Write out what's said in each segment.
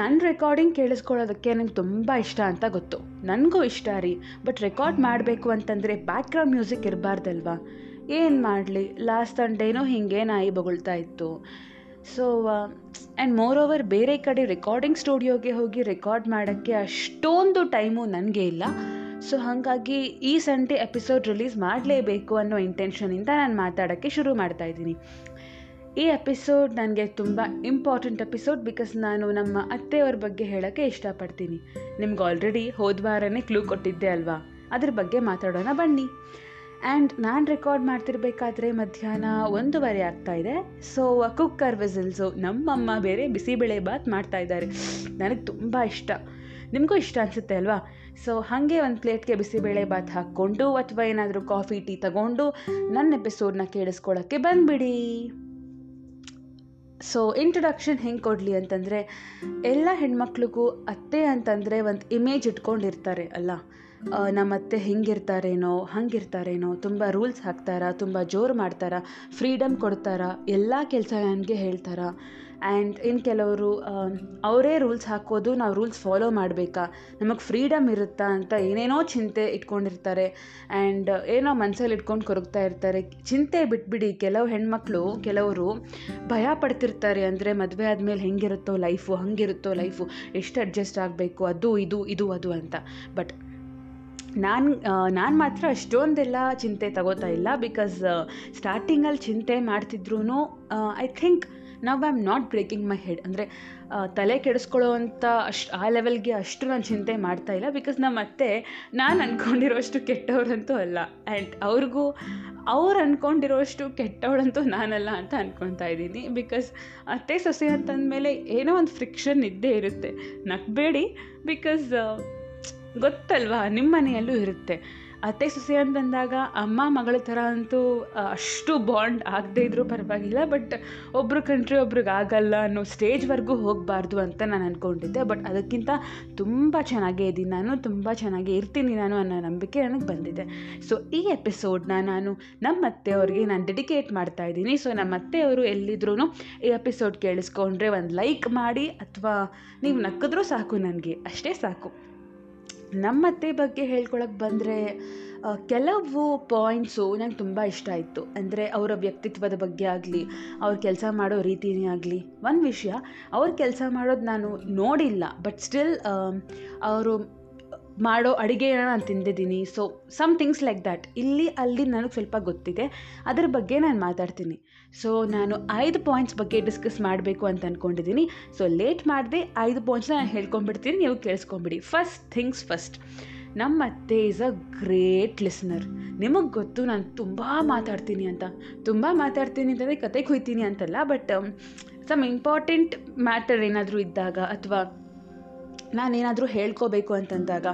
ನನ್ನ ರೆಕಾರ್ಡಿಂಗ್ ಕೇಳಿಸ್ಕೊಳ್ಳೋದಕ್ಕೆ ನನಗೆ ತುಂಬ ಇಷ್ಟ ಅಂತ ಗೊತ್ತು. ನನಗೂ ಇಷ್ಟ ರೀ ಬಟ್ ರೆಕಾರ್ಡ್ ಮಾಡಬೇಕು ಅಂತಂದರೆ ಬ್ಯಾಕ್ಗ್ರೌಂಡ್ ಮ್ಯೂಸಿಕ್ ಇರಬಾರ್ದಲ್ವಾ? ಏನು ಮಾಡಲಿ? ಲಾಸ್ಟ್ ಸಂಡೇನೂ ಹಿಂಗೆ ನಾಯಿ ಬೊಗಳ್ತಾ ಇತ್ತು. ಸೊ ಆ್ಯಂಡ್ ಮೋರ್ ಓವರ್ ಬೇರೆ ಕಡೆ ರೆಕಾರ್ಡಿಂಗ್ ಸ್ಟುಡಿಯೋಗೆ ಹೋಗಿ ರೆಕಾರ್ಡ್ ಮಾಡೋಕ್ಕೆ ಅಷ್ಟೊಂದು ಟೈಮು ನನಗೆ ಇಲ್ಲ. ಸೊ ಹಾಗಾಗಿ ಈ ಸಂಡೇ ಎಪಿಸೋಡ್ ರಿಲೀಸ್ ಮಾಡಲೇಬೇಕು ಅನ್ನೋ ಇಂಟೆನ್ಷನಿಂದ ನಾನು ಮಾತಾಡೋಕ್ಕೆ ಶುರು ಮಾಡ್ತಾ ಇದ್ದೀನಿ. ಈ ಎಪಿಸೋಡ್ ನನಗೆ ತುಂಬ ಇಂಪಾರ್ಟೆಂಟ್ ಎಪಿಸೋಡ್ ಬಿಕಾಸ್ ನಾನು ನಮ್ಮ ಅತ್ತೆಯವ್ರ ಬಗ್ಗೆ ಹೇಳೋಕ್ಕೆ ಇಷ್ಟಪಡ್ತೀನಿ. ನಿಮ್ಗೆ ಆಲ್ರೆಡಿ ಹೋದ ವಾರನೇ ಕ್ಲೂ ಕೊಟ್ಟಿದ್ದೆ ಅಲ್ವಾ? ಅದ್ರ ಬಗ್ಗೆ ಮಾತಾಡೋಣ ಬನ್ನಿ. ಆ್ಯಂಡ್ ನಾನು ರೆಕಾರ್ಡ್ ಮಾಡ್ತಿರ್ಬೇಕಾದ್ರೆ ಮಧ್ಯಾಹ್ನ ಒಂದೂವರೆ ಆಗ್ತಾ ಇದೆ. ಸೊ ಕುಕ್ಕರ್ ವಿಸಿಲ್ಸು ನಮ್ಮಮ್ಮ ಬೇರೆ ಬಿಸಿಬೇಳೆ ಬಾತ್ ಮಾಡ್ತಾ ಇದ್ದಾರೆ. ನನಗೆ ತುಂಬ ಇಷ್ಟ. ನಿಮಗೂ ಇಷ್ಟ ಅನಿಸುತ್ತೆ ಅಲ್ವಾ? ಸೊ ಹಾಗೆ ಒಂದು ಪ್ಲೇಟ್ಗೆ ಬಿಸಿಬೇಳೆ ಬಾತ್ ಹಾಕ್ಕೊಂಡು ಅಥವಾ ಏನಾದರೂ ಕಾಫಿ ಟೀ ತಗೊಂಡು ನನ್ನ ಎಪಿಸೋಡ್ನ ಕೇಳಿಸ್ಕೊಳ್ಳೋಕ್ಕೆ ಬಂದುಬಿಡಿ. ಸೊ ಇಂಟ್ರಡಕ್ಷನ್ ಹೆಂಗೆ ಕೊಡಲಿ ಅಂತಂದರೆ, ಎಲ್ಲ ಹೆಣ್ಮಕ್ಳಿಗೂ ಅತ್ತೆ ಅಂತಂದರೆ ಒಂದು ಇಮೇಜ್ ಇಟ್ಕೊಂಡಿರ್ತಾರೆ ಅಲ್ಲ? ನಮ್ಮ ಅತ್ತೆ ಹಿಂಗಿರ್ತಾರೇನೋ, ಹಂಗಿರ್ತಾರೇನೋ, ತುಂಬ ರೂಲ್ಸ್ ಹಾಕ್ತಾರಾ, ತುಂಬ ಜೋರು ಮಾಡ್ತಾರಾ ಫ್ರೀಡಮ್ ಕೊಡ್ತಾರಾ, ಎಲ್ಲ ಕೆಲಸ ನನಗೆ ಹೇಳ್ತಾರಾ. ಆ್ಯಂಡ್ ಇನ್ನು ಕೆಲವರು ಅವರೇ ರೂಲ್ಸ್ ಹಾಕೋದು, ನಾವು ರೂಲ್ಸ್ ಫಾಲೋ ಮಾಡಬೇಕಾ? ನಮಗೆ ಫ್ರೀಡಮ್ ಇರುತ್ತಾ ಅಂತ ಏನೇನೋ ಚಿಂತೆ ಇಟ್ಕೊಂಡಿರ್ತಾರೆ. ಆ್ಯಂಡ್ ಏನೋ ಮನಸ್ಸಲ್ಲಿ ಇಟ್ಕೊಂಡು ಕೊರಗ್ತಾ ಇರ್ತಾರೆ. ಚಿಂತೆ ಬಿಟ್ಬಿಡಿ, ಕೆಲವು ಹೆಣ್ಮಕ್ಳು, ಕೆಲವರು ಭಯ ಪಡ್ತಿರ್ತಾರೆ ಅಂದರೆ ಮದುವೆ ಆದಮೇಲೆ ಹೆಂಗಿರುತ್ತೋ ಲೈಫು ಹಂಗಿರುತ್ತೋ ಲೈಫು ಎಷ್ಟು ಅಡ್ಜಸ್ಟ್ ಆಗಬೇಕು? ಅದು, ಇದು ಇದು, ಅದು ಅಂತ. ಬಟ್ ನಾನು ನಾನು ಮಾತ್ರ ಅಷ್ಟೊಂದೆಲ್ಲ ಚಿಂತೆ ತಗೋತಾ ಇಲ್ಲ. ಬಿಕಾಸ್ ಸ್ಟಾರ್ಟಿಂಗಲ್ಲಿ ಚಿಂತೆ ಮಾಡ್ತಿದ್ರು ಐ ಥಿಂಕ್ ನಾವು I am not breaking my head ಅಂದರೆ ತಲೆ ಕೆಡಿಸ್ಕೊಳ್ಳೋ ಅಂಥ ಅಷ್ಟು, ಆ ಲೆವೆಲ್ಗೆ ಅಷ್ಟು ನಾನು ಚಿಂತೆ ಮಾಡ್ತಾ ಇಲ್ಲ ಬಿಕಾಸ್ ನಮ್ಮ ಅತ್ತೆ ನಾನು ಅಂದ್ಕೊಂಡಿರೋಷ್ಟು ಕೆಟ್ಟವರಂತೂ ಅಲ್ಲ. ಆ್ಯಂಡ್ ಅವ್ರಿಗೂ, ಅವ್ರು ಅಂದ್ಕೊಂಡಿರೋಷ್ಟು ಕೆಟ್ಟವಳಂತೂ ನಾನಲ್ಲ ಅಂತ ಅಂದ್ಕೊತಾ ಇದ್ದೀನಿ ಬಿಕಾಸ್ ಅತ್ತೆ ಸೊಸೆ ಅಂತಂದಮೇಲೆ ಏನೋ ಒಂದು ಫ್ರಿಕ್ಷನ್ ಇದ್ದೇ ಇರುತ್ತೆ. ನಗಬೇಡಿ ಬಿಕಾಸ್ ಗೊತ್ತಲ್ವಾ ನಿಮ್ಮ ಮನೆಯಲ್ಲೂ ಇರುತ್ತೆ. ಅತ್ತೆ ಸೊಸೆ ಅಂತಂದಾಗ ಅಮ್ಮ ಮಗಳ ಥರ ಅಂತೂ ಅಷ್ಟು ಬಾಂಡ್ ಆಗದೇ ಇದ್ರೂ ಪರವಾಗಿಲ್ಲ, ಬಟ್ ಒಬ್ರು ಕಂಟ್ರಿ ಒಬ್ರಿಗೆ ಆಗಲ್ಲ ಅನ್ನೋ ಸ್ಟೇಜ್ವರೆಗೂ ಹೋಗಬಾರ್ದು ಅಂತ ನಾನು ಅಂದ್ಕೊಂಡಿದ್ದೆ ಬಟ್ ಅದಕ್ಕಿಂತ ತುಂಬ ಚೆನ್ನಾಗೇ ಇದ್ದೀನಿ ನಾನು, ತುಂಬ ಚೆನ್ನಾಗೇ ಇರ್ತೀನಿ ನಾನು ಅನ್ನೋ ನಂಬಿಕೆ ನನಗೆ ಬಂದಿದೆ. ಸೊ ಈ ಎಪಿಸೋಡ್ನ ನಾನು ನಮ್ಮ ಅತ್ತೆಯವ್ರಿಗೆ ನಾನು ಡೆಡಿಕೇಟ್ ಮಾಡ್ತಾ ಇದ್ದೀನಿ ಸೊ ನಮ್ಮ ಅತ್ತೆಯವರು ಎಲ್ಲಿದ್ರೂ ಈ ಎಪಿಸೋಡ್ ಕೇಳಿಸ್ಕೊಂಡ್ರೆ ಒಂದು ಲೈಕ್ ಮಾಡಿ, ಅಥವಾ ನೀವು ನಕ್ಕಿದ್ರೂ ಸಾಕು ನನಗೆ. ಅಷ್ಟೇ ಸಾಕು. ನಮ್ಮತ್ತೆ ಬಗ್ಗೆ ಹೇಳ್ಕೊಳಕ್ಕೆ ಬಂದರೆ ಕೆಲವು ಪಾಯಿಂಟ್ಸು ನಂಗೆ ತುಂಬ ಇಷ್ಟ ಆಯಿತು. ಅಂದರೆ ಅವರ ವ್ಯಕ್ತಿತ್ವದ ಬಗ್ಗೆ ಆಗಲಿ, ಅವ್ರ ಕೆಲಸ ಮಾಡೋ ರೀತಿನೇ ಆಗಲಿ. ಒಂದು ವಿಷಯ, ಅವ್ರು ಕೆಲಸ ಮಾಡೋದು ನಾನು ನೋಡಿಲ್ಲ, ಬಟ್ ಸ್ಟಿಲ್ ಅವರು ಮಾಡೋ ಅಡುಗೆನ ನಾನು ತಿಂದಿದ್ದೀನಿ. So, some things like that. ಇಲ್ಲಿ, ಅಲ್ಲಿ ನನಗೆ ಸ್ವಲ್ಪ ಗೊತ್ತಿದೆ. ಅದ್ರ ಬಗ್ಗೆ ನಾನು ಮಾತಾಡ್ತೀನಿ. ಸೊ ನಾನು ಐದು ಪಾಯಿಂಟ್ಸ್ ಬಗ್ಗೆ ಡಿಸ್ಕಸ್ ಮಾಡಬೇಕು ಅಂತ ಅಂದ್ಕೊಂಡಿದ್ದೀನಿ ಸೊ ಲೇಟ್ ಮಾಡದೆ ಐದು ಪಾಯಿಂಟ್ಸ್ನ ನಾನು ಹೇಳ್ಕೊಂಡ್ಬಿಡ್ತೀನಿ, ನೀವು ಕೇಳಿಸ್ಕೊಂಬಿಡಿ. ಫಸ್ಟ್ ಥಿಂಗ್ಸ್ ಫಸ್ಟ್ ನಮ್ಮ ಅತ್ತೆ ಈಸ್ ಅ ಗ್ರೇಟ್ ಲಿಸ್ನರ್ ನಿಮಗೆ ಗೊತ್ತು ನಾನು ತುಂಬ ಮಾತಾಡ್ತೀನಿ ಅಂತ. ತುಂಬ ಮಾತಾಡ್ತೀನಿ ಅಂತಂದರೆ ಕತೆ ಕುಯ್ತೀನಿ ಅಂತಲ್ಲ ಬಟ್ ಸಮ್ ಇಂಪಾರ್ಟೆಂಟ್ ಮ್ಯಾಟರ್ ಏನಾದರೂ ಇದ್ದಾಗ ಅಥವಾ ನಾನೇನಾದರೂ ಹೇಳ್ಕೋಬೇಕು ಅಂತಂದಾಗ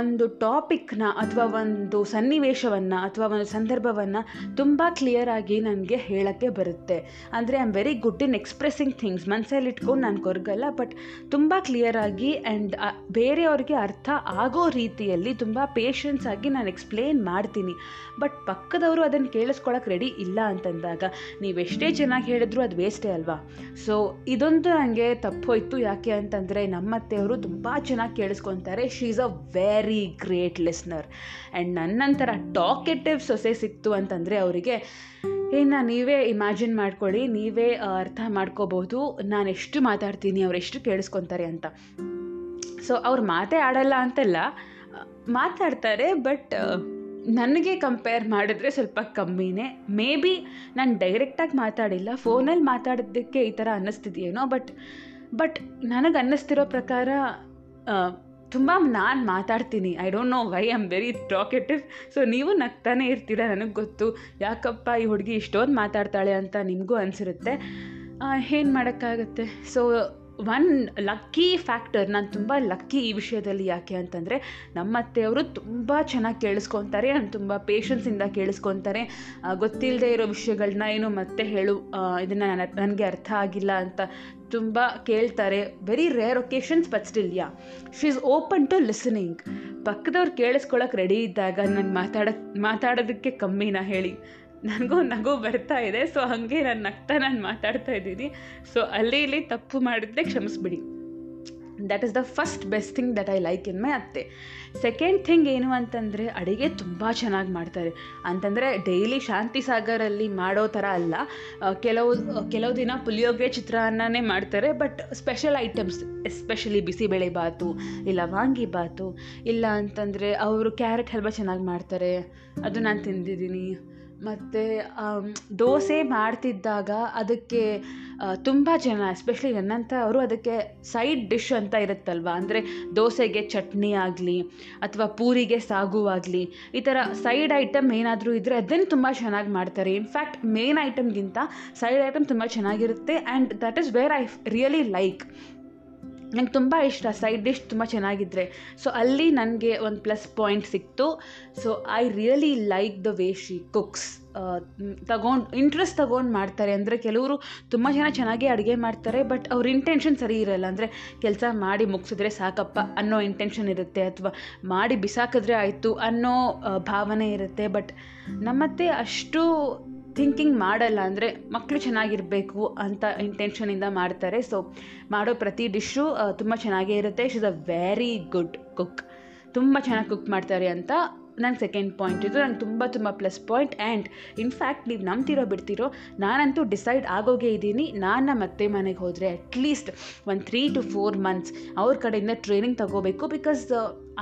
ಒಂದು ಟಾಪಿಕ್ನ ಅಥವಾ ಒಂದು ಸನ್ನಿವೇಶವನ್ನು ಅಥವಾ ಒಂದು ಸಂದರ್ಭವನ್ನು ತುಂಬ ಕ್ಲಿಯರಾಗಿ ನನಗೆ ಹೇಳೋಕ್ಕೆ ಬರುತ್ತೆ. ಅಂದರೆ I am very good in expressing things ಮನಸ್ಸಲ್ಲಿ ಇಟ್ಕೊಂಡು ನಾನು ಕೊರಗಲ್ಲ ಬಟ್ ತುಂಬ ಕ್ಲಿಯರಾಗಿ ಆ್ಯಂಡ್ ಬೇರೆಯವ್ರಿಗೆ ಅರ್ಥ ಆಗೋ ರೀತಿಯಲ್ಲಿ ತುಂಬ ಪೇಷನ್ಸ್ ಆಗಿ ನಾನು ಎಕ್ಸ್ಪ್ಲೇನ್ ಮಾಡ್ತೀನಿ. ಬಟ್ ಪಕ್ಕದವರು ಅದನ್ನು ಕೇಳಿಸ್ಕೊಳಕ್ಕೆ ರೆಡಿ ಇಲ್ಲ ಅಂತಂದಾಗ ನೀವೆಷ್ಟೇ ಚೆನ್ನಾಗಿ ಹೇಳಿದ್ರು ಅದು ವೇಸ್ಟೇ ಅಲ್ವಾ? ಸೊ ಇದೊಂದು ನನಗೆ ತಪ್ಪೋಯ್ತು ಯಾಕೆ ಅಂತಂದರೆ ನಮ್ಮತ್ತೆಯವರು ತುಂಬ ಚೆನ್ನಾಗಿ ಕೇಳಿಸ್ಕೊತಾರೆ. She is a very great listener and ನನ್ನಂತರ talkative ಸೊಸೆ ಸಿಕ್ತು ಅಂತಂದರೆ ಅವರಿಗೆ ಇನ್ನು ನೀವೇ ಇಮ್ಯಾಜಿನ್ ಮಾಡ್ಕೊಳ್ಳಿ, ನೀವೇ ಅರ್ಥ ಮಾಡ್ಕೋಬಹುದು. ನಾನು ಎಷ್ಟು ಮಾತಾಡ್ತೀನಿ, ಅವ್ರು ಎಷ್ಟು ಕೇಳಿಸ್ಕೊತಾರೆ ಅಂತ. ಸೊ ಅವ್ರು ಮಾತೇ ಆಡಲ್ಲ ಅಂತಲ್ಲ ಮಾತಾಡ್ತಾರೆ ಬಟ್ ನನಗೆ ಕಂಪೇರ್ ಮಾಡಿದ್ರೆ ಸ್ವಲ್ಪ ಕಮ್ಮಿನೇ. ಮೇ ಬಿ ನಾನು ಡೈರೆಕ್ಟಾಗಿ ಮಾತಾಡಿಲ್ಲ. ಫೋನಲ್ಲಿ ಮಾತಾಡೋದಕ್ಕೆ ಈ ಥರ ಅನ್ನಿಸ್ತಿದೆಯೇನೋ ಬಟ್ ಬಟ್ ನನಗೆ ಅನ್ನಿಸ್ತಿರೋ ಪ್ರಕಾರ ತುಂಬ ನಾನು ಮಾತಾಡ್ತೀನಿ. I don't know why am very talkative so ನೀವು ನಗ್ತಾನೆ ಇರ್ತೀರ ನನಗೆ ಗೊತ್ತು. ಯಾಕಪ್ಪ ಈ ಹುಡುಗಿ ಇಷ್ಟೊಂದು ಮಾತಾಡ್ತಾಳೆ ಅಂತ ನಿಮಗೂ ಅನಿಸಿರುತ್ತೆ. ಏನು ಮಾಡೋಕ್ಕಾಗುತ್ತೆ? ಸೊ ಒನ್ ಲಕ್ಕಿ ಫ್ಯಾಕ್ಟರ್ ನಾನು ತುಂಬ ಲಕ್ಕಿ ಈ ವಿಷಯದಲ್ಲಿ ಯಾಕೆ ಅಂತಂದರೆ ನಮ್ಮ ಅತ್ತೆಯವರು ತುಂಬ ಚೆನ್ನಾಗಿ ಕೇಳಿಸ್ಕೊತಾರೆ ನಾನು ತುಂಬ ಪೇಷನ್ಸಿಂದ ಕೇಳಿಸ್ಕೊತಾರೆ. ಗೊತ್ತಿಲ್ಲದೆ ಇರೋ ವಿಷಯಗಳನ್ನ ಏನು ಮತ್ತೆ ಹೇಳು ಇದನ್ನು ನನಗೆ ಅರ್ಥ ಆಗಿಲ್ಲ ಅಂತ ತುಂಬ ಕೇಳ್ತಾರೆ. Very rare occasions but still yeah she is open to listening ಪಕ್ಕದವ್ರು ಕೇಳಿಸ್ಕೊಳಕ್ಕೆ ರೆಡಿ ಇದ್ದಾಗ ನಾನು ಮಾತಾಡೋಕ್ಕೆ ಮಾತಾಡೋದಕ್ಕೆ ಕಮ್ಮಿನ ಹೇಳಿ. ನನಗೂ ನಗು ಬರ್ತಾ ಇದೆ ಸೊ ಹಾಗೆ ನಾನು ನಗ್ತಾ ನಾನು ಮಾತಾಡ್ತಾ ಇದ್ದೀನಿ. ಸೊ ಅಲ್ಲಿ ಇಲ್ಲಿ ತಪ್ಪು ಮಾಡಿದ್ರೆ ಕ್ಷಮಿಸ್ಬಿಡಿ. That is the first best thing that I like in my ಅತ್ತೆ. ಸೆಕೆಂಡ್ ಥಿಂಗ್ ಏನು ಅಂತಂದರೆ, ಅಡುಗೆ ತುಂಬ ಚೆನ್ನಾಗಿ ಮಾಡ್ತಾರೆ. ಅಂತಂದರೆ ಡೈಲಿ ಶಾಂತಿ ಸಾಗರಲ್ಲಿ ಮಾಡೋ ಥರ ಅಲ್ಲ ಕೆಲವು ಕೆಲವು ದಿನ ಪುಳಿಯೋಗರೆ ಚಿತ್ರಾನ್ನನೇ ಮಾಡ್ತಾರೆ but special items especially bisibele ಬಾತು, ಇಲ್ಲ ವಾಂಗಿ ಬಾತು, ಇಲ್ಲ ಅಂತಂದರೆ ಅವರು ಕ್ಯಾರೆಟ್ ಹಲ್ವಾ ಚೆನ್ನಾಗಿ ಮಾಡ್ತಾರೆ. ಅದು ನಾನು ತಿಂದಿದ್ದೀನಿ. ಮತ್ತು ದೋಸೆ ಮಾಡ್ತಿದ್ದಾಗ ಅದಕ್ಕೆ ತುಂಬ ಜನ ಎಸ್ಪೆಷಲಿ ನನ್ನಂಥ ಅವರು ಅದಕ್ಕೆ ಸೈಡ್ ಡಿಶ್ ಅಂತ ಇರುತ್ತಲ್ವ? ಅಂದರೆ ದೋಸೆಗೆ ಚಟ್ನಿ ಆಗಲಿ ಅಥವಾ ಪೂರಿಗೆ ಸಾಗು ಆಗಲಿ, ಈ ಥರ ಸೈಡ್ ಐಟಮ್ ಏನಾದರೂ ಇದ್ದರೆ ಅದನ್ನು ತುಂಬ ಚೆನ್ನಾಗಿ ಮಾಡ್ತಾರೆ. ಇನ್ಫ್ಯಾಕ್ಟ್ ಮೇನ್ ಐಟಮ್ಗಿಂತ ಸೈಡ್ ಐಟಮ್ ತುಂಬ ಚೆನ್ನಾಗಿರುತ್ತೆ and that is where I really like ನಂಗೆ ತುಂಬ ಇಷ್ಟ ಸೈಡ್ ಡಿಶ್ ತುಂಬ ಚೆನ್ನಾಗಿದ್ರೆ. ಸೊ ಅಲ್ಲಿ ನನಗೆ ಒಂದು ಪ್ಲಸ್ ಪಾಯಿಂಟ್ ಸಿಕ್ತು. So I really like the way she cooks ತಗೊಂಡು ಇಂಟ್ರೆಸ್ಟ್ ತಗೊಂಡು ಮಾಡ್ತಾರೆ. ಅಂದರೆ ಕೆಲವರು ತುಂಬ ಜನ ಚೆನ್ನಾಗಿ ಅಡುಗೆ ಮಾಡ್ತಾರೆ ಬಟ್ ಅವ್ರ ಇಂಟೆನ್ಷನ್ ಸರಿ ಇರಲ್ಲ. ಅಂದರೆ ಕೆಲಸ ಮಾಡಿ ಮುಗಿಸಿದ್ರೆ ಸಾಕಪ್ಪ ಅನ್ನೋ ಇಂಟೆನ್ಷನ್ ಇರುತ್ತೆ, ಅಥವಾ ಮಾಡಿ ಬಿಸಾಕಿದ್ರೆ ಆಯಿತು ಅನ್ನೋ ಭಾವನೆ ಇರುತ್ತೆ. ಬಟ್ ನಮ್ಮತ್ತೆ ಅಷ್ಟು ಥಿಂಕಿಂಗ್ ಮಾಡಲ್ಲ ಅಂದರೆ ಮಕ್ಕಳು ಚೆನ್ನಾಗಿರಬೇಕು ಅಂತ ಇಂಟೆನ್ಷನಿಂದ ಮಾಡ್ತಾರೆ. ಸೊ ಮಾಡೋ ಪ್ರತಿ ಡಿಶ್ಶು ತುಂಬ ಚೆನ್ನಾಗೇ ಇರುತ್ತೆ. She is a very good cook ತುಂಬ ಚೆನ್ನಾಗಿ ಕುಕ್ ಮಾಡ್ತಾರೆ ಅಂತ ನನ್ನ ಸೆಕೆಂಡ್ ಪಾಯಿಂಟ್ ಇದು. ನಂಗೆ ತುಂಬ ತುಂಬ ಪ್ಲಸ್ ಪಾಯಿಂಟ್ ಆ್ಯಂಡ್ ಇನ್ಫ್ಯಾಕ್ಟ್ ನೀವು ನಂಬ್ತಿರೋ ಬಿಡ್ತಿರೋ, ನಾನಂತೂ ಡಿಸೈಡ್ ಆಗೋಗೇ ಇದ್ದೀನಿ. ನಾನು ನಮ್ಮ ಅತ್ತೆ ಮನೆಗೆ ಹೋದರೆ ಅಟ್ಲೀಸ್ಟ್ ಒಂದು ತ್ರೀ ಟು ಫೋರ್ ಮಂತ್ಸ್ ಅವ್ರ ಕಡೆಯಿಂದ ಟ್ರೈನಿಂಗ್ ತಗೋಬೇಕು. ಬಿಕಾಸ್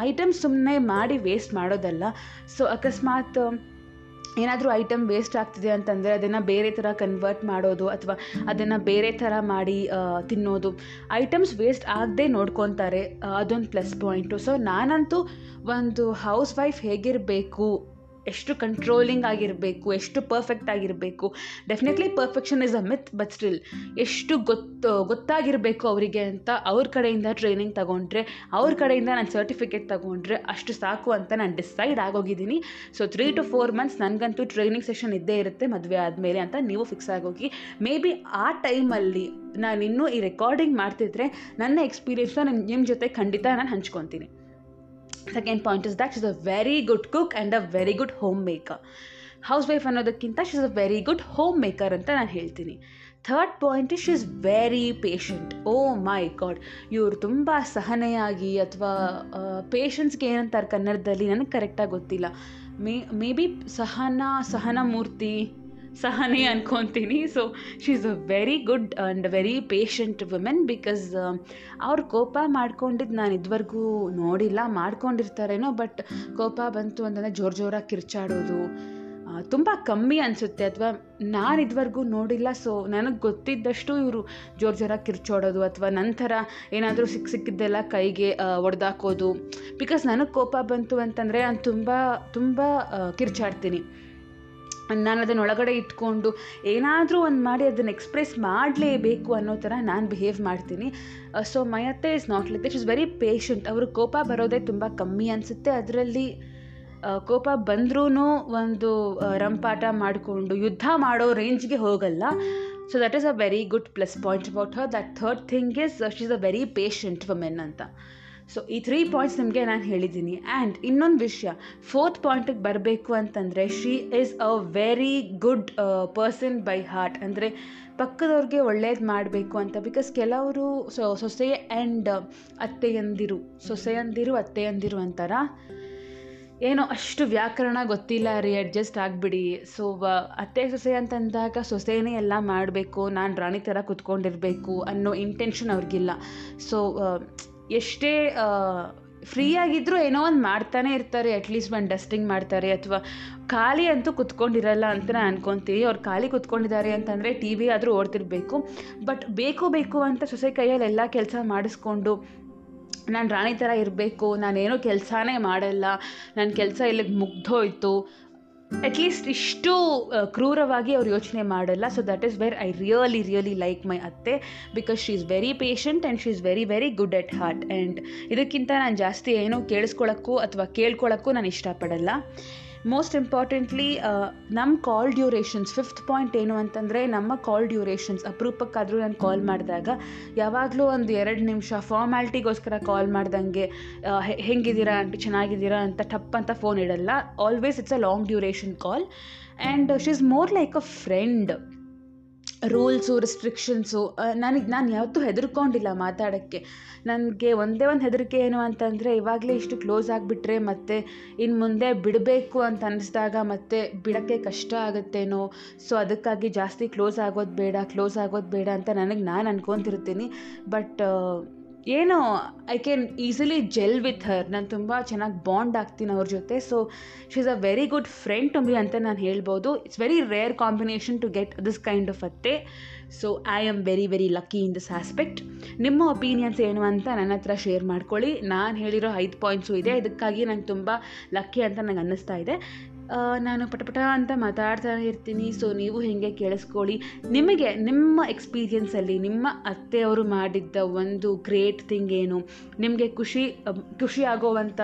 ಐಟಮ್ಸ್ ಸುಮ್ಮನೆ ಮಾಡಿ ವೇಸ್ಟ್ ಮಾಡೋದಲ್ಲ. ಸೊ ಅಕಸ್ಮಾತ್ ಏನಾದರೂ ಐಟಮ್ ವೇಸ್ಟ್ ಆಗ್ತಿದೆ ಅಂತಂದರೆ ಅದನ್ನು ಬೇರೆ ಥರ ಕನ್ವರ್ಟ್ ಮಾಡೋದು ಅಥವಾ ಅದನ್ನು ಬೇರೆ ಥರ ಮಾಡಿ ತಿನ್ನೋದು. ಐಟಮ್ಸ್ ವೇಸ್ಟ್ ಆಗದೆ ನೋಡ್ಕೊತಾರೆ ಅದೊಂದು ಪ್ಲಸ್ ಪಾಯಿಂಟು ಸೊ ನಾನಂತೂ ಒಂದು ಹೌಸ್ ವೈಫ್ ಹೇಗಿರಬೇಕು ಎಷ್ಟು ಕಂಟ್ರೋಲಿಂಗ್ ಆಗಿರಬೇಕು, ಎಷ್ಟು ಪರ್ಫೆಕ್ಟ್ ಆಗಿರಬೇಕು. Definitely perfection is a myth but still ಎಷ್ಟು ಗೊತ್ತು, ಗೊತ್ತಾಗಿರಬೇಕು ಅವರಿಗೆ ಅಂತ ಅವ್ರ ಕಡೆಯಿಂದ ಟ್ರೈನಿಂಗ್ ತಗೊಂಡ್ರೆ, ಅವ್ರ ಕಡೆಯಿಂದ ನಾನು ಸರ್ಟಿಫಿಕೇಟ್ ತಗೊಂಡ್ರೆ ಅಷ್ಟು ಸಾಕು ಅಂತ ನಾನು decide ಆಗೋಗಿದ್ದೀನಿ. So three to four months ನನಗಂತೂ ಟ್ರೈನಿಂಗ್ ಸೆಷನ್ ಇದ್ದೇ ಇರುತ್ತೆ, ಮದುವೆ ಆದಮೇಲೆ ಅಂತ ನೀವು ಫಿಕ್ಸ್ ಆಗೋಗಿ ಮೇ ಬಿ ಆ ಟೈಮಲ್ಲಿ ನಾನು ಇನ್ನೂ ಈ ರೆಕಾರ್ಡಿಂಗ್ ಮಾಡ್ತಿದ್ರೆ ನನ್ನ ಎಕ್ಸ್ಪೀರಿಯನ್ಸ್ನ ನಿಮ್ಮ ಜೊತೆ ಖಂಡಿತ ನಾನು ಹಂಚ್ಕೊತೀನಿ. Second point is that is a very good cook and a very good homemaker housewife ಅನ್ನೋದಕ್ಕಿಂತ she is a very good homemaker ಅಂತ ನಾನು ಹೇಳ್ತೀನಿ. Third point she is very patient oh my God ಇವರು ತುಂಬ ಸಹನೆಯಾಗಿ ಅಥವಾ ಪೇಷನ್ಸ್ಗೆ ಏನಂತಾರೆ ಕನ್ನಡದಲ್ಲಿ ನನಗೆ ಕರೆಕ್ಟಾಗಿ ಗೊತ್ತಿಲ್ಲ. ಮೇ ಮೇ ಬಿ ಸಹನ ಸಹನ ಮೂರ್ತಿ ಸಹನೆ ಅನ್ಕೊತೀನಿ. So she is a very good and very patient women because ಅವ್ರು ಕೋಪ ಮಾಡ್ಕೊಂಡಿದ್ದು ನಾನು ಇದುವರೆಗೂ ನೋಡಿಲ್ಲ, ಮಾಡ್ಕೊಂಡಿರ್ತಾರೇನೋ ಬಟ್ ಕೋಪ ಬಂತು ಅಂತಂದರೆ ಜೋರು ಜೋರಾಗಿ ಕಿರ್ಚಾಡೋದು ತುಂಬ ಕಮ್ಮಿ ಅನಿಸುತ್ತೆ ಅಥವಾ ನಾನು ಇದುವರೆಗೂ ನೋಡಿಲ್ಲ. ಸೊ ನನಗೆ ಗೊತ್ತಿದ್ದಷ್ಟು ಇವರು ಜೋರು ಜೋರಾಗಿ ಕಿರ್ಚೋಡೋದು ಅಥವಾ ನಂತರ ಏನಾದರೂ ಸಿಕ್ಕ ಸಿಕ್ಕಿದ್ದೆಲ್ಲ ಕೈಗೆ ಒಡೆದಾಕೋದು. ಬಿಕಾಸ್ ನನಗೆ ಕೋಪ ಬಂತು ಅಂತಂದರೆ ನಾನು ತುಂಬ ತುಂಬ ಕಿರ್ಚಾಡ್ತೀನಿ. ನಾನು ಅದನ್ನು ಒಳಗಡೆ ಇಟ್ಕೊಂಡು ಏನಾದರೂ ಒಂದು ಮಾಡಿ ಅದನ್ನು ಎಕ್ಸ್ಪ್ರೆಸ್ ಮಾಡಲೇಬೇಕು ಅನ್ನೋ ಥರ ನಾನು ಬಿಹೇವ್ ಮಾಡ್ತೀನಿ. So my is not like that is very patient ಅವರು ಕೋಪ ಬರೋದೇ ತುಂಬ ಕಮ್ಮಿ ಅನಿಸುತ್ತೆ. ಅದರಲ್ಲಿ ಕೋಪ ಬಂದ್ರೂ ಒಂದು ರಂಪಾಟ ಮಾಡಿಕೊಂಡು ಯುದ್ಧ ಮಾಡೋ ರೇಂಜ್ಗೆ ಹೋಗಲ್ಲ. So that is a very good plus point about her that third thing is she is a very patient women ಅಂತ. ಸೊ ಈ ತ್ರೀ ಪಾಯಿಂಟ್ಸ್ ನಿಮಗೆ ನಾನು ಹೇಳಿದ್ದೀನಿ. ಆ್ಯಂಡ್ ಇನ್ನೊಂದು ವಿಷಯ ಫೋರ್ತ್ ಪಾಯಿಂಟಿಗೆ ಬರಬೇಕು ಅಂತಂದರೆ she is a very good person by heart ಅಂದರೆ, ಪಕ್ಕದವ್ರಿಗೆ ಒಳ್ಳೇದು ಮಾಡಬೇಕು ಅಂತ. ಬಿಕಾಸ್ ಕೆಲವರು ಸೊ, ಸೊಸೆ ಆ್ಯಂಡ್ ಅತ್ತೆಯಂದಿರು, ಸೊಸೆಯಂದಿರು, ಅತ್ತೆಯಂದಿರು ಅಂತಾರ. ಏನೋ ಅಷ್ಟು ವ್ಯಾಕರಣ ಗೊತ್ತಿಲ್ಲ ರೀ ಅಡ್ಜಸ್ಟ್ ಆಗಿಬಿಡಿ. ಸೊ ಅತ್ತೆ, ಸೊಸೆ ಅಂತಂದಾಗ ಸೊಸೆನೇ ಎಲ್ಲ ಮಾಡಬೇಕು, ನಾನು ರಾಣಿ ಥರ ಕುತ್ಕೊಂಡಿರಬೇಕು ಅನ್ನೋ ಇಂಟೆನ್ಷನ್ ಅವ್ರಿಗಿಲ್ಲ. ಸೊ ಎಷ್ಟೇ ಫ್ರೀ ಆಗಿದ್ದರೂ ಏನೋ ಒಂದು ಮಾಡ್ತಾನೆ ಇರ್ತಾರೆ ಅಟ್ಲೀಸ್ಟ್ ಒಂದು ಡಸ್ಟಿಂಗ್ ಮಾಡ್ತಾರೆ ಅಥವಾ ಖಾಲಿ ಅಂತೂ ಕುತ್ಕೊಂಡಿರಲ್ಲ ಅಂತ ನಾನು ಅನ್ಕೊತೀನಿ. ಅವ್ರು ಖಾಲಿ ಕುತ್ಕೊಂಡಿದ್ದಾರೆ ಅಂತಂದರೆ ಟಿ ವಿ ಆದರೂ ಓಡ್ತಿರ್ಬೇಕು. ಬಟ್ ಬೇಕು ಬೇಕು ಅಂತ ಸೊಸೆ ಕೈಯಲ್ಲಿ ಎಲ್ಲ ಕೆಲಸ ಮಾಡಿಸ್ಕೊಂಡು ನಾನು ರಾಣಿ ಥರ ಇರಬೇಕು, ನಾನೇನೋ ಕೆಲಸನೇ ಮಾಡಲ್ಲ ನನ್ನ ಕೆಲಸ ಇಲ್ಲಿಗೆ ಮುಗ್ದೋಯ್ತು ಅಟ್ಲೀಸ್ಟ್ ಇಷ್ಟು ಕ್ರೂರವಾಗಿ ಅವ್ರು ಯೋಚನೆ ಮಾಡಲ್ಲ. So that is where I really really like my ಅತ್ತೆ because she is very patient and she is very very good at heart and ಇದಕ್ಕಿಂತ ನಾನು ಜಾಸ್ತಿ ಏನೂ ಕೇಳಿಸ್ಕೊಳ್ಳೋಕ್ಕೂ ಅಥವಾ ಕೇಳ್ಕೊಳ್ಳೋಕ್ಕೂ ನಾನು ಇಷ್ಟಪಡಲ್ಲ. ಮೋಸ್ಟ್ ಇಂಪಾರ್ಟೆಂಟ್ಲಿ ನಮ್ಮ ಕಾಲ್ ಡ್ಯೂರೇಷನ್ಸ್ ಫಿಫ್ತ್ ಪಾಯಿಂಟ್ ಏನು ಅಂತಂದರೆ ನಮ್ಮ ಕಾಲ್ ಡ್ಯೂರೇಷನ್ಸ್ ಅಪರೂಪಕ್ಕಾದರೂ ನಾನು ಕಾಲ್ ಮಾಡಿದಾಗ ಯಾವಾಗಲೂ ಒಂದು ಎರಡು ನಿಮಿಷ ಫಾರ್ಮ್ಯಾಲಿಟಿಗೋಸ್ಕರ ಕಾಲ್ ಮಾಡ್ದಂಗೆ ಹೆಂಗಿದ್ದೀರಾ ಆಂಟಿ ಚೆನ್ನಾಗಿದ್ದೀರಾ ಅಂತ ಟಪ್ ಅಂತ phone ಇಡಲ್ಲ. Always it's a long duration call and she is more like a friend rules restrictions ನನಗೆ, ನಾನು ಯಾವತ್ತೂ ಹೆದರ್ಕೊಂಡಿಲ್ಲ ಮಾತಾಡೋಕ್ಕೆ. ನನಗೆ ಒಂದೇ ಒಂದು ಹೆದರಿಕೆ ಏನು ಅಂತಂದರೆ, ಇವಾಗಲೇ ಇಷ್ಟು ಕ್ಲೋಸ್ ಆಗಿಬಿಟ್ರೆ ಮತ್ತೆ ಇನ್ನು ಮುಂದೆ ಬಿಡಬೇಕು ಅಂತ ಅನ್ನಿಸ್ದಾಗ ಮತ್ತೆ ಬಿಡೋಕ್ಕೆ ಕಷ್ಟ ಆಗುತ್ತೇನೋ. ಸೊ ಅದಕ್ಕಾಗಿ ಜಾಸ್ತಿ ಕ್ಲೋಸ್ ಆಗೋದು ಬೇಡ ಕ್ಲೋಸ್ ಆಗೋದು ಬೇಡ ಅಂತ ನನಗೆ ನಾನು ಅನ್ಕೊತಿರ್ತೀನಿ. ಬಟ್ ಏನೋ I can easily gel with her ನಾನು ತುಂಬ ಚೆನ್ನಾಗಿ ಬಾಂಡ್ ಆಗ್ತೀನಿ ಅವ್ರ ಜೊತೆ. So she is a very good friend to me ಅಂತ ನಾನು ಹೇಳ್ಬೋದು. It's very rare combination to get this kind of ಅತ್ತೆ so I am very very lucky in this aspect ನಿಮ್ಮ ಒಪಿನಿಯನ್ಸ್ ಏನು ಅಂತ ನನ್ನ ಹತ್ರ ಶೇರ್ ಮಾಡ್ಕೊಳ್ಳಿ. ನಾನು ಹೇಳಿರೋ ಐದು ಪಾಯಿಂಟ್ಸು ಇದೆ. ಇದಕ್ಕಾಗಿ ನಂಗೆ ತುಂಬ ಲಕ್ಕಿ ಅಂತ ನಂಗೆ ಅನ್ನಿಸ್ತಾ ಇದೆ. ನಾನು ಪಟಪಟ ಅಂತ ಮಾತಾಡ್ತಾನೆ ಇರ್ತೀನಿ. ಸೊ ನೀವು ಹೀಗೆ ಕೇಳಿಸ್ಕೊಳ್ಳಿ. ನಿಮಗೆ ನಿಮ್ಮ ಎಕ್ಸ್ಪೀರಿಯನ್ಸಲ್ಲಿ ನಿಮ್ಮ ಅತ್ತೆಯವರು ಮಾಡಿದ್ದ ಒಂದು ಗ್ರೇಟ್ ಥಿಂಗ್ ಏನು? ನಿಮಗೆ ಖುಷಿ ಖುಷಿ ಆಗೋವಂಥ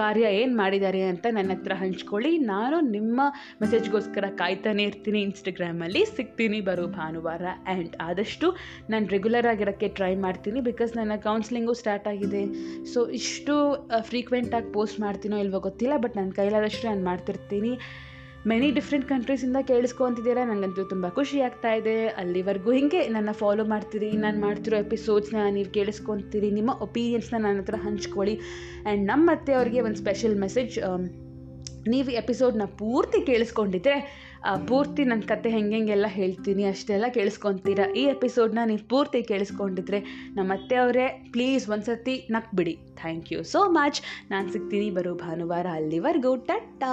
ಕಾರ್ಯ ಏನು ಮಾಡಿದ್ದಾರೆ ಅಂತ ನನ್ನ ಹತ್ರ ಹಂಚ್ಕೊಳ್ಳಿ. ನಾನು ನಿಮ್ಮ ಮೆಸೇಜ್ಗೋಸ್ಕರ ಕಾಯ್ತಾನೆ ಇರ್ತೀನಿ. ಇನ್ಸ್ಟಾಗ್ರಾಮಲ್ಲಿ ಸಿಗ್ತೀನಿ. ಬರೋ ಭಾನುವಾರ. ಆ್ಯಂಡ್ ಆದಷ್ಟು ನಾನು ರೆಗ್ಯುಲರ್ ಆಗಿರೋಕ್ಕೆ ಟ್ರೈ ಮಾಡ್ತೀನಿ ಬಿಕಾಸ್ ನನ್ನ ಕೌನ್ಸಿಲಿಂಗು ಸ್ಟಾರ್ಟ್ ಆಗಿದೆ. ಸೊ ಇಷ್ಟು ಫ್ರೀಕ್ವೆಂಟಾಗಿ ಪೋಸ್ಟ್ ಮಾಡ್ತೀನೋ ಇಲ್ವೋ ಗೊತ್ತಿಲ್ಲ ಬಟ್ ನನ್ನ ಕೈಲಾದಷ್ಟು ನಾನು ಮಾಡ್ತಿರ್ತೀನಿ. ಮೆನಿ ಡಿಫ್ರೆಂಟ್ ಕಂಟ್ರೀಸಿಂದ ಕೇಳಿಸ್ಕೊತಿದ್ದೀರಾ? ನನಗಂತೂ ತುಂಬ ಖುಷಿ ಆಗ್ತಾ ಇದೆ. ಅಲ್ಲಿವರೆಗೂ ಹಿಂಗೆ ನನ್ನ ಫಾಲೋ ಮಾಡ್ತೀರಿ, ನಾನು ಮಾಡ್ತಿರೋ ಎಪಿಸೋಡ್ಸ್ನ ನೀವು ಕೇಳಿಸ್ಕೊತೀರಿ. ನಿಮ್ಮ ಒಪಿನಿಯನ್ಸ್ನ ನನ್ನ ಹತ್ರ ಹಂಚ್ಕೊಳ್ಳಿ. ಆ್ಯಂಡ್ ನಮ್ಮ ಅತ್ತೆ ಅವ್ರಿಗೆ ಒಂದು ಸ್ಪೆಷಲ್ ಮೆಸೇಜ್ ನೀವು ಎಪಿಸೋಡ್ನ ಪೂರ್ತಿ ಕೇಳಿಸ್ಕೊಂಡಿದ್ರೆ ಪೂರ್ತಿ ನನ್ನ ಕತೆ ಹೆಂಗೆಲ್ಲ ಹೇಳ್ತೀನಿ, ಅಷ್ಟೆಲ್ಲ ಕೇಳಿಸ್ಕೊತೀರಾ. ಈ ಎಪಿಸೋಡ್ನ ನೀವು ಪೂರ್ತಿ ಕೇಳಿಸ್ಕೊಂಡಿದ್ರೆ ನಮ್ಮ ಅತ್ತೆ ಅವರೇ ಪ್ಲೀಸ್ ಒಂದ್ಸತಿ ನಕ್ಬಿಡಿ. ಥ್ಯಾಂಕ್ ಯು ಸೋ ಮಚ್ ನಾನು ಸಿಗ್ತೀನಿ, ಬರೋ ಭಾನುವಾರ ಅಲ್ಲಿವರೆಗೂ. ಟಟ್ಟಾ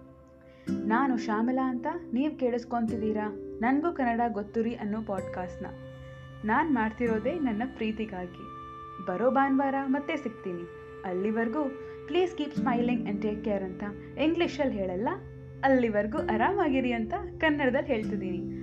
ನಾನು ಶ್ಯಾಮಲಾ ಅಂತ ನೀವು ಕೇಳಿಸ್ಕೊತಿದ್ದೀರಾ? ನನಗೂ ಕನ್ನಡ ಗೊತ್ತುರಿ ಅನ್ನೋ ಪಾಡ್ಕಾಸ್ಟ್ನ ನಾನು ಮಾಡ್ತಿರೋದೇ ನನ್ನ ಪ್ರೀತಿಗಾಗಿ. ಬರೋ ಭಾನುವಾರ ಮತ್ತೆ ಸಿಗ್ತೀನಿ. ಅಲ್ಲಿವರೆಗೂ please keep smiling and take care ಅಂತ ಇಂಗ್ಲೀಷಲ್ಲಿ ಹೇಳಲ್ಲ? ಅಲ್ಲಿವರೆಗೂ ಆರಾಮಾಗಿರಿ ಅಂತ ಕನ್ನಡದಲ್ಲಿ ಹೇಳ್ತಿದ್ದೀನಿ.